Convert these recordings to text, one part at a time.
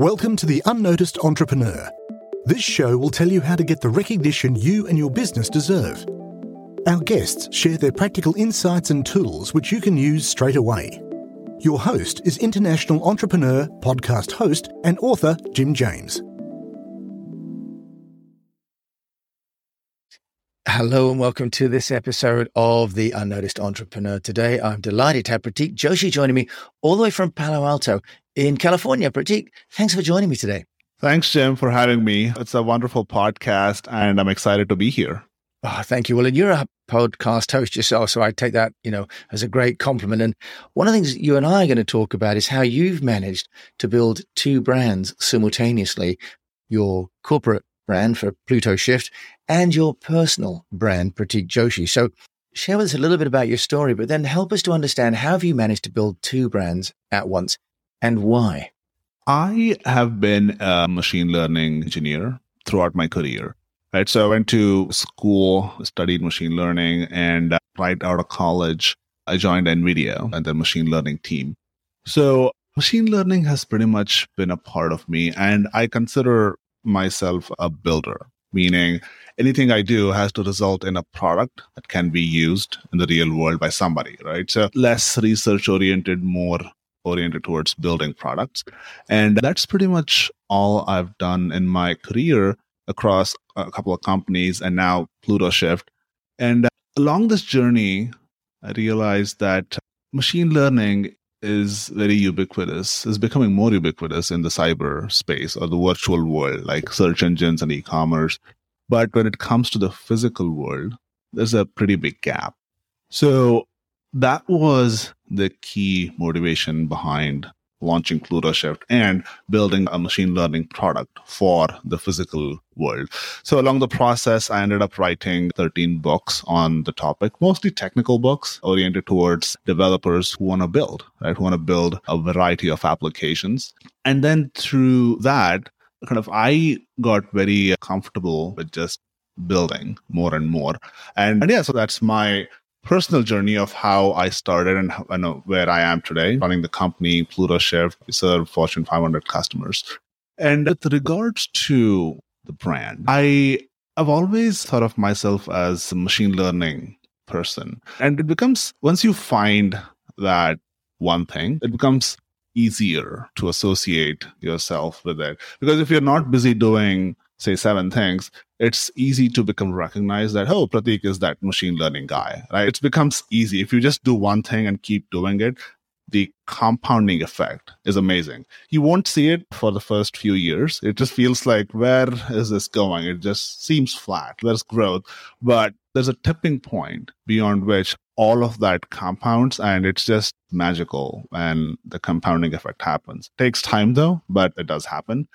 Welcome to The Unnoticed Entrepreneur. This show will tell you how to get the recognition you and your business deserve. Our guests share their practical insights and tools which you can use straight away. Your host is international entrepreneur, podcast host, and author Jim James. Hello and welcome to this episode of The Unnoticed Entrepreneur. Today, I'm delighted to have Prateek Joshi joining me all the way from Palo Alto in California. Prateek, thanks for joining me today. Thanks, Jim, for having me. It's a wonderful podcast and I'm excited to be here. Oh, thank you. Well, and you're a podcast host yourself, so I take that, you know, as a great compliment. And one of the things you and I are going to talk about is how you've managed to build two brands simultaneously, your corporate brand for Plutoshift and your personal brand, Prateek Joshi. So share with us a little bit about your story, but then help us to understand how have you managed to build two brands at once and why? I have been a machine learning engineer throughout my career. Right. So I went to school, studied machine learning, and uh, right out of college, I joined NVIDIA and the machine learning team. So machine learning has pretty much been a part of me, and I consider myself a builder, meaning anything I do has to result in a product that can be used in the real world by somebody, right? So less research oriented, more oriented towards building products. And that's pretty much all I've done in my career across a couple of companies and now Plutoshift. And along this journey, I realized that machine learning is very ubiquitous, is becoming more ubiquitous in the cyber space or the virtual world, like search engines and e commerce. But when it comes to the physical world, there's a pretty big gap. So that was the key motivation behind launching Plutoshift and building a machine learning product for the physical world. So along the process, I ended up writing 13 books on the topic, mostly technical books oriented towards developers who want to build, right? Who want to build a variety of applications. And then through that, kind of, I got very comfortable with just building more and more. And, and yeah, so that's my personal journey of how I started and, and uh, where I am today, running the company Plutoshift. We serve Fortune 500 customers. And with regards to the brand, I have always thought of myself as a machine learning person. And it becomes, once you find that one thing, it becomes easier to associate yourself with it. Because if you're not busy doing say seven things, it's easy to become recognized that, oh, Prateek is that machine learning guy, right? It becomes easy. If you just do one thing and keep doing it, the compounding effect is amazing. You won't see it for the first few years. It just feels like, where is this going? It just seems flat. There's growth, but there's a tipping point beyond which all of that compounds and it's just magical and the compounding effect happens. It takes time though, but it does happen.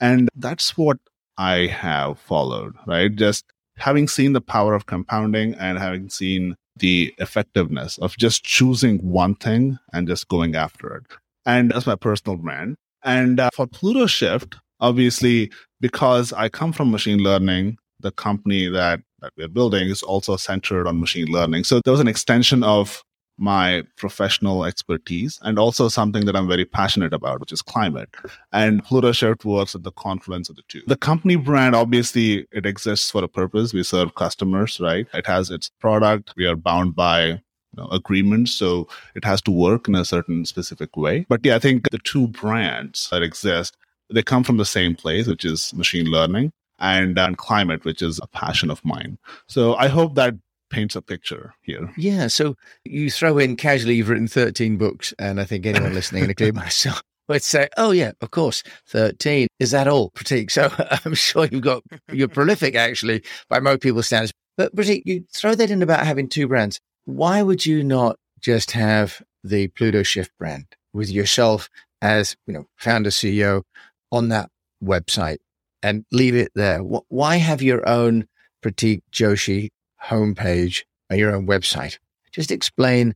And that's what I have followed, right? Just having seen the power of compounding and having seen the effectiveness of just choosing one thing and just going after it. And that's my personal brand. And uh, for Plutoshift, obviously, because I come from machine learning, the company that, that we're building is also centered on machine learning. So there was an extension of my professional expertise and also something that I'm very passionate about, which is climate. And Plutoshift works at the confluence of the two. The company brand, obviously, it exists for a purpose. We serve customers, right? It has its product. We are bound by you know, agreements. So it has to work in a certain specific way. But yeah, I think the two brands that exist, they come from the same place, which is machine learning and, and climate, which is a passion of mine. So I hope that paints a picture here. Yeah. So you throw in casually, you've written 13 books, and I think anyone listening, including myself, would say, oh, yeah, of course, 13. Is that all, Prateek? So I'm sure you've got, you're prolific actually by most people's standards. But Prateek, you throw that in about having two brands. Why would you not just have the Plutoshift brand with yourself as, you know, founder CEO on that website and leave it there? Why have your own Prateek Joshi homepage or your own website. Just explain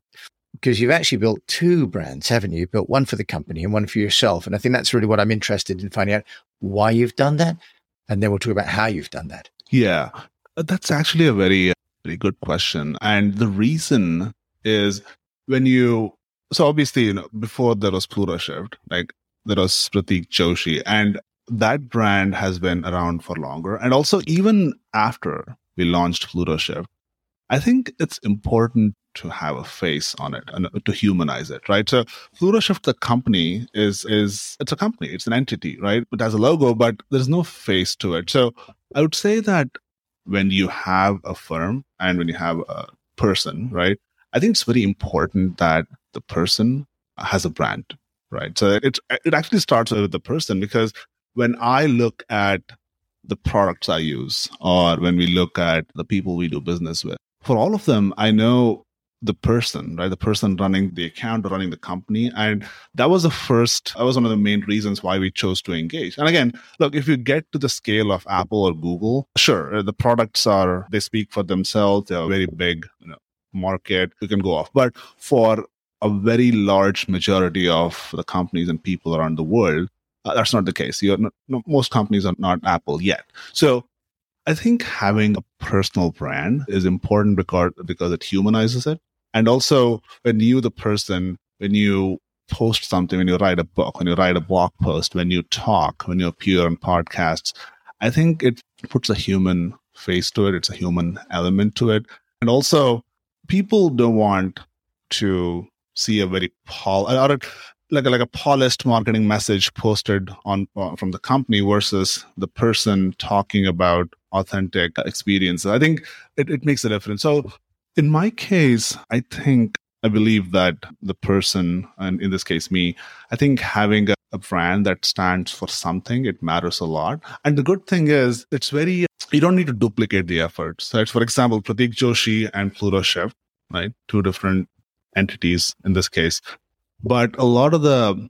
because you've actually built two brands, haven't you? You've built one for the company and one for yourself. And I think that's really what I'm interested in finding out why you've done that. And then we'll talk about how you've done that. Yeah, uh, that's actually a very, uh, very good question. And the reason is when you, so obviously, you know, before there was Plutoshift, like there was Prateek Joshi. And that brand has been around for longer. And also, even after we launched Plutoshift, I think it's important to have a face on it and to humanize it, right? So Plutoshift, the company, is is it's a company, it's an entity, right? It has a logo, but there's no face to it. So I would say that when you have a firm and when you have a person, right? I think it's very important that the person has a brand, right? So it it actually starts with the person because when I look at the products I use or when we look at the people we do business with, for all of them, I know the person, right? The person running the account or running the company. And that was the first, that was one of the main reasons why we chose to engage. And again, look, if you get to the scale of Apple or Google, sure, uh, the products are, they speak for themselves. They're a very big you know, market. You can go off. But for a very large majority of the companies and people around the world, uh, that's not the case. you Not, most companies are not Apple yet. So I think having a personal brand is important because because it humanizes it, and also when you, the person, when you post something, when you write a book, when you write a blog post, when you talk, when you appear on podcasts, I think it puts a human face to it. It's a human element to it, and also people don't want to see a very pol or like a, like a polished marketing message posted on uh, from the company versus the person talking about authentic experiences. I think it, it makes a difference. So in my case, I think I believe that the person, and in this case me, I think having a, a brand that stands for something, it matters a lot. And the good thing is it's very you don't need to duplicate the effort. So for example, Prateek Joshi and Plutoshift, right? Two different entities in this case but a lot of the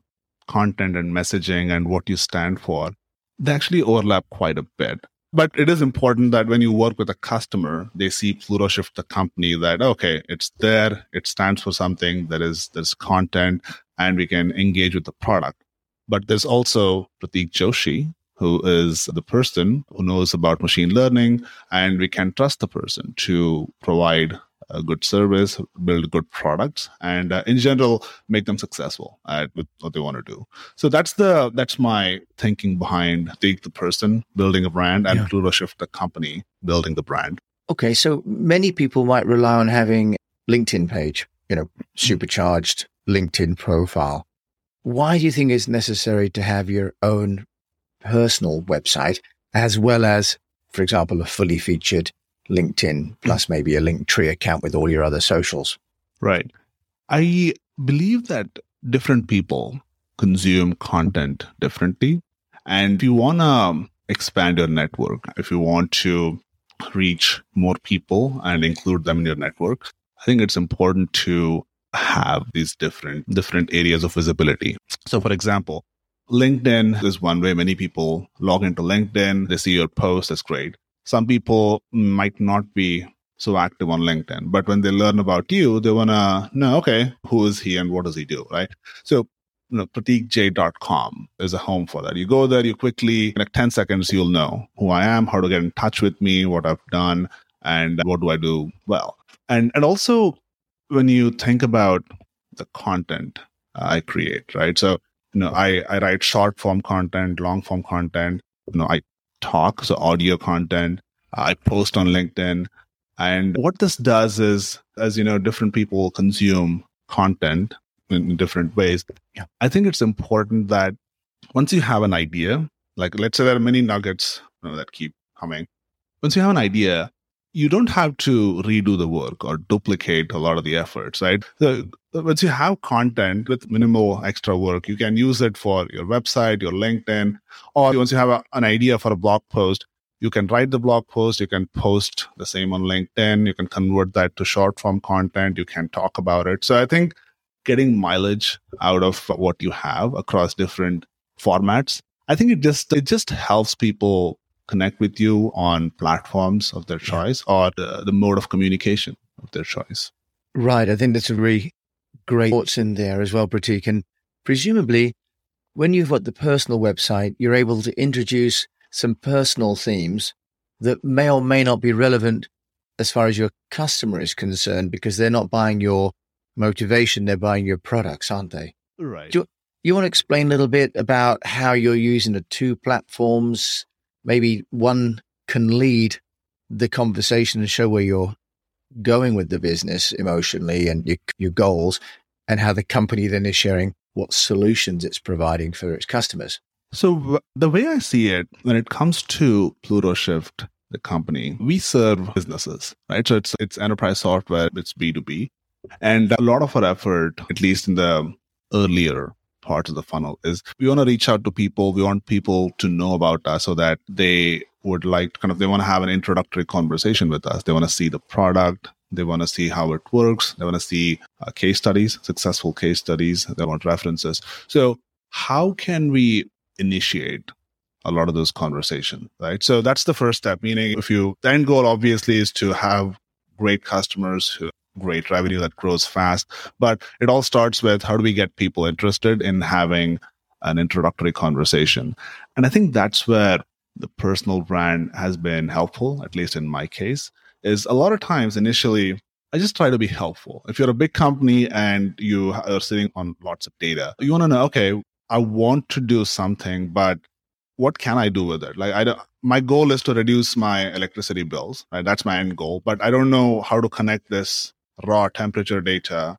content and messaging and what you stand for, they actually overlap quite a bit. But it is important that when you work with a customer, they see Plutoshift, the company, that okay, it's there, it stands for something there is there's content, and we can engage with the product. But there's also Prateek Joshi, who is the person who knows about machine learning, and we can trust the person to provide a good service, build good products, and uh, in general make them successful at with what they want to do. So that's the that's my thinking behind take the person building a brand and yeah. Shift the company building the brand. Okay, so many people might rely on having LinkedIn page, you know, supercharged LinkedIn profile. Why do you think it's necessary to have your own personal website as well as, for example, a fully featured LinkedIn plus hmm. maybe a Linktree account with all your other socials. Right. I believe that different people consume content differently. And if you want to expand your network, if you want to reach more people and include them in your network, I think it's important to have these different different areas of visibility. So for example, LinkedIn is one way many people log into LinkedIn, they see your post, that's great some people might not be so active on LinkedIn, but when they learn about you, they want to know, okay, who is he and what does he do, right? So, you know, prateekj.com is a home for that. You go there, you quickly, in like 10 seconds, you'll know who I am, how to get in touch with me, what I've done, and what do I do well. And, and also, when you think about the content uh, I create, right? So, you know, I, I write short form content, long form content. You know, I talk, so audio content. I post on LinkedIn. And what this does is, as you know, different people consume content in different ways. Yeah. I think it's important that once you have an idea, like let's say there are many nuggets you know, that keep coming. Once you have an idea, you don't have to redo the work or duplicate a lot of the efforts, right? So once you have content with minimal extra work, you can use it for your website, your LinkedIn, or once you have a, an idea for a blog post, you can write the blog post, you can post the same on LinkedIn, you can convert that to short form content, you can talk about it. So I think getting mileage out of what you have across different formats, I think it just it just helps people connect with you on platforms of their choice or the, the mode of communication of their choice. Right. I think that's a really great thoughts in there as well, Prateek. And presumably, when you've got the personal website, you're able to introduce some personal themes that may or may not be relevant as far as your customer is concerned because they're not buying your motivation, they're buying your products, aren't they? Right. You, You want to explain a little bit about how you're using the two platforms? Maybe one can lead the conversation and show where you're going with the business emotionally and your, your goals, and how the company then is sharing what solutions it's providing for its customers. So, the way I see it, when it comes to Plutoshift, the company, we serve businesses, right? So, it's, it's enterprise software, it's B2B. And a lot of our effort, at least in the earlier parts of the funnel, is we want to reach out to people. We want people to know about us so that they would like kind of, they want to have an introductory conversation with us. They want to see the product. They want to see how it works. They want to see uh, case studies, successful case studies. They want references. So, how can we initiate a lot of those conversations, right? So that's the first step. Meaning, if you the end goal obviously is to have great customers who great revenue that grows fast. But it all starts with how do we get people interested in having an introductory conversation? And I think that's where the personal brand has been helpful, at least in my case, is a lot of times initially I just try to be helpful. If you're a big company and you are sitting on lots of data, you want to know, okay, I want to do something, but what can I do with it? Like I don't, my goal is to reduce my electricity bills, right? That's my end goal, but I don't know how to connect this raw temperature data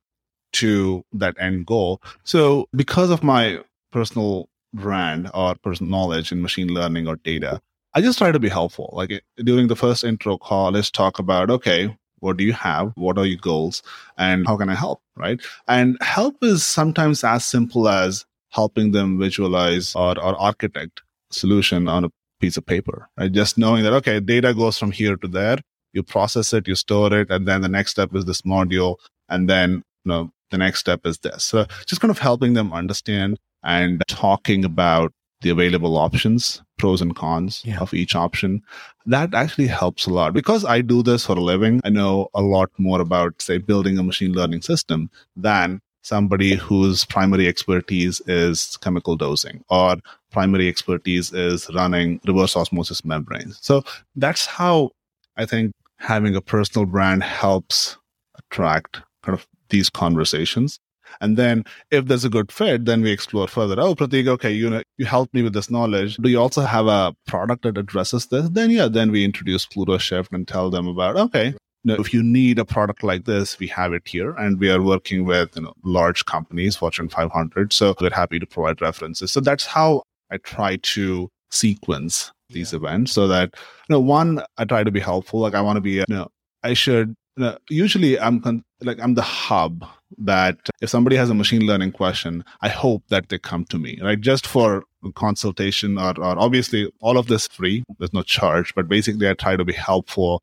to that end goal. So because of my personal brand or personal knowledge in machine learning or data, I just try to be helpful. Like eh, during the first intro call, let's talk about, okay, what do you have? What are your goals? And how can I help? Right. And help is sometimes as simple as helping them visualize or, or architect solution on a piece of paper, right? Just knowing that, okay, data goes from here to there. You process it, you store it, and then the next step is this module. And then, you know, the next step is this. So just kind of helping them understand and talking about the available options, pros and cons yeah. of each option. That actually helps a lot because I do this for a living. I know a lot more about, say, building a machine learning system than somebody whose primary expertise is chemical dosing or primary expertise is running reverse osmosis membranes. So that's how I think having a personal brand helps attract kind of these conversations. And then if there's a good fit, then we explore further. Oh, Prateek, okay, you know, you helped me with this knowledge. Do you also have a product that addresses this? Then yeah, then we introduce Plutoshift and tell them about, okay, you know, if you need a product like this, we have it here. And we are working with, you know, large companies, Fortune 500. So we're happy to provide references. So that's how I try to sequence these yeah. events so that, you know, one, I try to be helpful. Like I want to be, you know, I should, you know, usually I'm con- like, I'm the hub that if somebody has a machine learning question, I hope that they come to me, right? Just for consultation or, or obviously all of this free. There's no charge, but basically I try to be helpful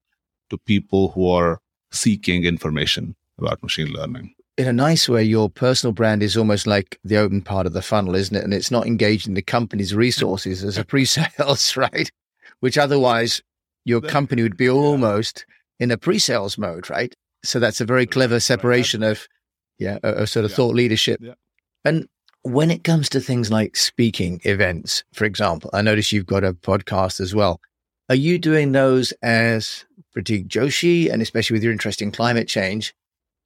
to people who are seeking information about machine learning in a nice way, your personal brand is almost like the open part of the funnel, isn't it? And it's not engaging the company's resources as a pre-sales, right? Which otherwise your company would be almost in a pre-sales mode, right? So that's a very clever separation of, yeah, a, a sort of yeah. thought leadership. Yeah. And when it comes to things like speaking events, for example, I notice you've got a podcast as well. Are you doing those as Prateek Joshi, and especially with your interest in climate change?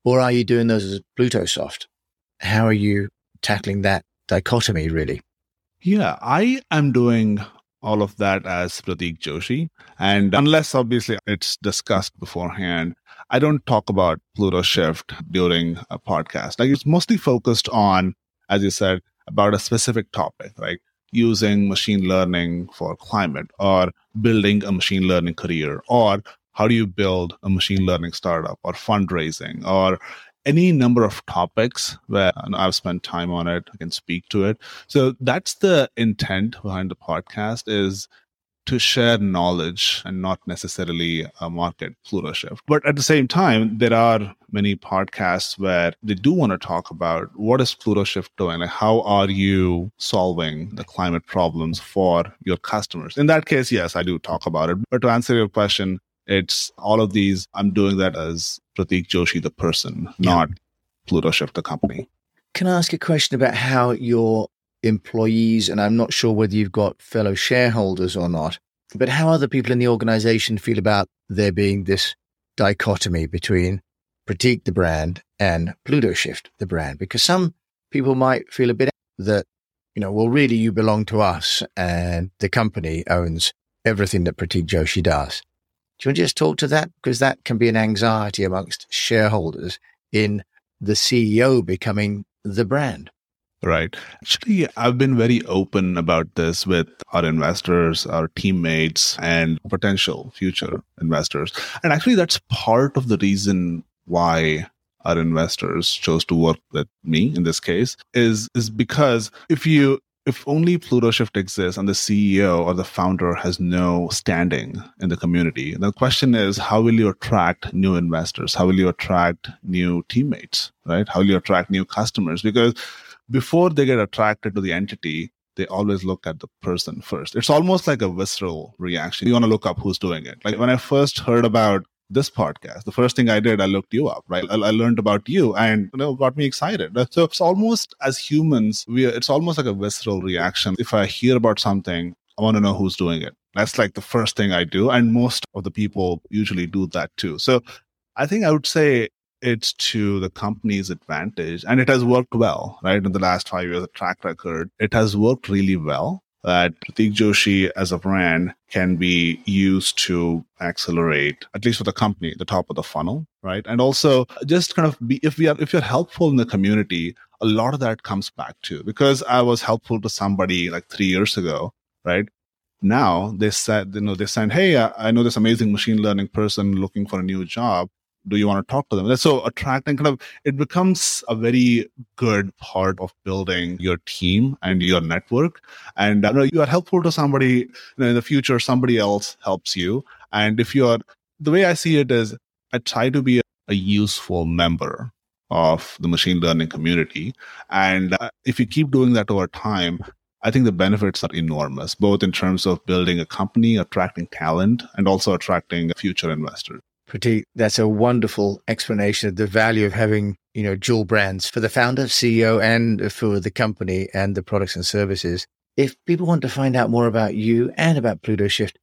Or are you doing those as Plutoshift? How are you tackling that dichotomy, really? Yeah, I am doing all of that as Prateek Joshi. And unless obviously it's discussed beforehand, I don't talk about Plutoshift during a podcast. Like it's mostly focused on, as you said, about a specific topic, like using machine learning for climate or building a machine learning career or how do you build a machine learning startup or fundraising or any number of topics where I've spent time on it, I can speak to it. So that's the intent behind the podcast is to share knowledge and not necessarily a market Plutoshift. But at the same time, there are many podcasts where they do want to talk about what is Plutoshift doing? Like how are you solving the climate problems for your customers? In that case, yes, I do talk about it. But to answer your question, it's all of these. I'm doing that as Prateek Joshi, the person, yeah. not Plutoshift, the company. Can I ask a question about how your employees, and I'm not sure whether you've got fellow shareholders or not, but how other people in the organization feel about there being this dichotomy between Prateek, the brand, and Plutoshift, the brand? Because some people might feel a bit that, you know, well, really you belong to us and the company owns everything that Prateek Joshi does. Do you want to just talk to that? Because that can be an anxiety amongst shareholders in the CEO becoming the brand. Right. Actually, I've been very open about this with our investors, our teammates, and potential future investors. And actually, that's part of the reason why our investors chose to work with me in this case is is because if you if only Plutoshift exists and the CEO or the founder has no standing in the community, the question is how will you attract new investors? How will you attract new teammates? Right? How will you attract new customers? Because before they get attracted to the entity, they always look at the person first. It's almost like a visceral reaction. You want to look up who's doing it. Like when I first heard about this podcast, the first thing I did, I looked you up, right? I, I learned about you and you know got me excited. So it's almost as humans, we it's almost like a visceral reaction. If I hear about something, I want to know who's doing it. That's like the first thing I do. And most of the people usually do that too. So I think I would say it's to the company's advantage and it has worked well, right? In the last five years, the track record, it has worked really well that Prateek Joshi as a brand can be used to accelerate, at least for the company, the top of the funnel, right? And also just kind of be, if we are, if you're helpful in the community, a lot of that comes back too, because I was helpful to somebody like three years ago, right? Now they said, you know, they said, Hey, I know this amazing machine learning person looking for a new job do you want to talk to them? So attracting kind of it becomes a very good part of building your team and your network. And uh, you are helpful to somebody you know, in the future somebody else helps you. And if you're the way i see it is i try to be a, a useful member of the machine learning community. And uh, if you keep doing that over time I think the benefits are enormous, both in terms of building a company, attracting talent, and also attracting future investors. Prateek, that's a wonderful explanation of the value of having, you know, dual brands for the founder, CEO, and for the company and the products and services. If people want to find out more about you and about Plutoshift,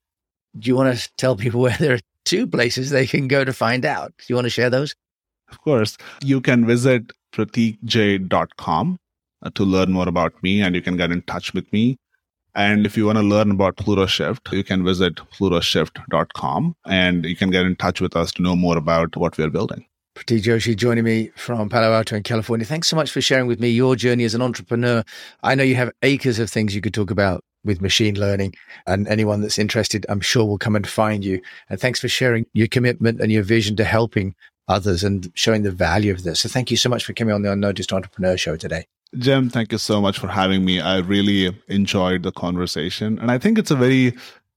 do you want to tell people where there are two places they can go to find out? Do you want to share those? Of course. You can visit prateekj.com uh, to learn more about me and you can get in touch with me. And if you want to learn about Plutoshift, you can visit plutoshift.com and you can get in touch with us to know more about what we're building. Prateek Joshi joining me from Palo Alto in California. Thanks so much for sharing with me your journey as an entrepreneur. I know you have acres of things you could talk about with machine learning and anyone that's interested, I'm sure will come and find you. And thanks for sharing your commitment and your vision to helping others and showing the value of this. So thank you so much for coming on the Unnoticed Entrepreneur Show today. Jim, thank you so much for having me. I really enjoyed the conversation. And I think it's a very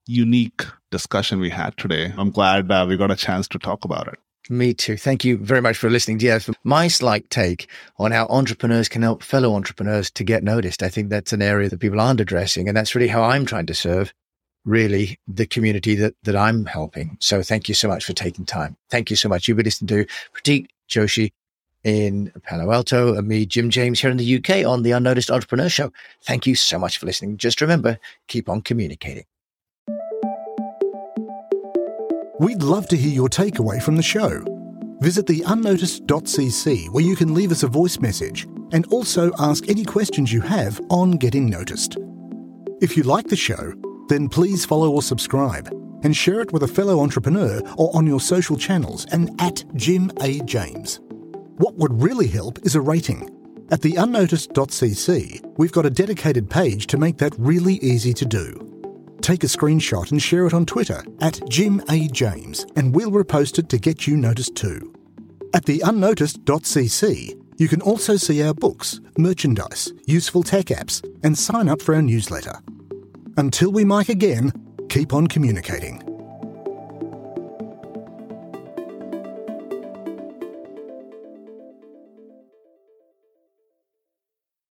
unique discussion we had today. I'm glad uh, we got a chance to talk about it. Me too. Thank you very much for listening. For my slight take on how entrepreneurs can help fellow entrepreneurs to get noticed. I think that's an area that people aren't addressing. And that's really how I'm trying to serve really the community that, that I'm helping. So thank you so much for taking time. Thank you so much. You've been listening to Prateek Joshi in Palo Alto and me, Jim James, here in the UK on the Unnoticed Entrepreneur Show. Thank you so much for listening. Just remember, keep on communicating. We'd love to hear your takeaway from the show. Visit the unnoticed.cc where you can leave us a voice message and also ask any questions you have on getting noticed. If you like the show, then please follow or subscribe and share it with a fellow entrepreneur or on your social channels and at Jim A. James. What would really help is a rating. At the unnoticed.cc, we've got a dedicated page to make that really easy to do. Take a screenshot and share it on Twitter at Jim A. James, and we'll repost it to get you noticed too. At the unnoticed.cc, you can also see our books, merchandise, useful tech apps, and sign up for our newsletter. Until we mic again, keep on communicating.